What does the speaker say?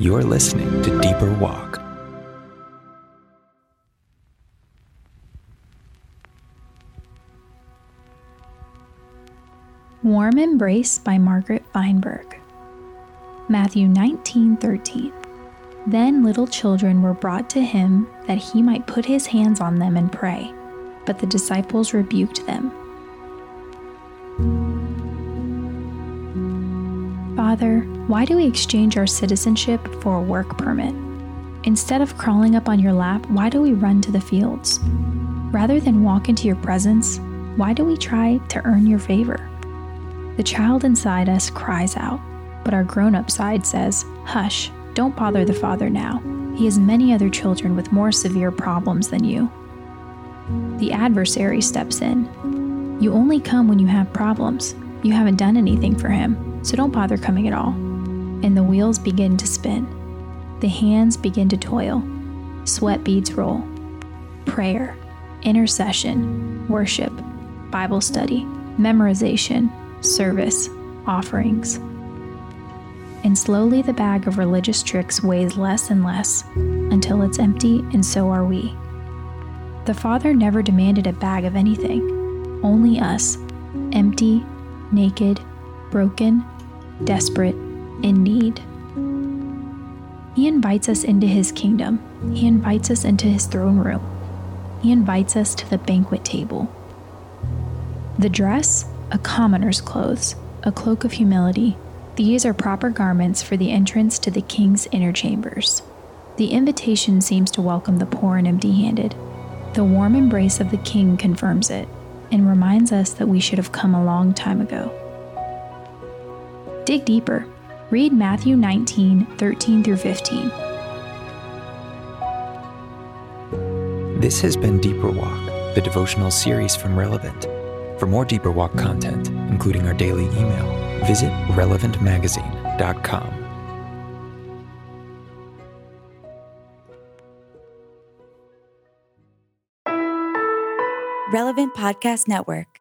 You're listening to Deeper Walk. Warm Embrace by Margaret Feinberg. Matthew 19:13. Then little children were brought to him that he might put his hands on them and pray. But the disciples rebuked them. Father, why do we exchange our citizenship for a work permit? Instead of crawling up on your lap, why do we run to the fields? Rather than walk into your presence, why do we try to earn your favor? The child inside us cries out, but our grown up side says, Hush, don't bother the father now. He has many other children with more severe problems than you. The adversary steps in. You only come when you have problems. You haven't done anything for him, so don't bother coming at all. And the wheels begin to spin. The hands begin to toil. Sweat beads roll. Prayer, intercession, worship, Bible study, memorization, service, offerings. And slowly the bag of religious tricks weighs less and less until it's empty, and so are we. The Father never demanded a bag of anything, only us, empty, naked, broken, desperate, in need. He invites us into His kingdom, He invites us into His throne room, He invites us to the banquet table. The dress a commoner's clothes, a cloak of humility. These are proper garments for the entrance to the king's inner chambers. The invitation seems to welcome the poor and empty handed. The warm embrace of the king confirms it and reminds us that we should have come a long time ago. Dig deeper. Read Matthew 19, 13 through 15. This has been Deeper Walk, the devotional series from Relevant. For more Deeper Walk content, including our daily email, visit relevantmagazine.com. Relevant Podcast Network.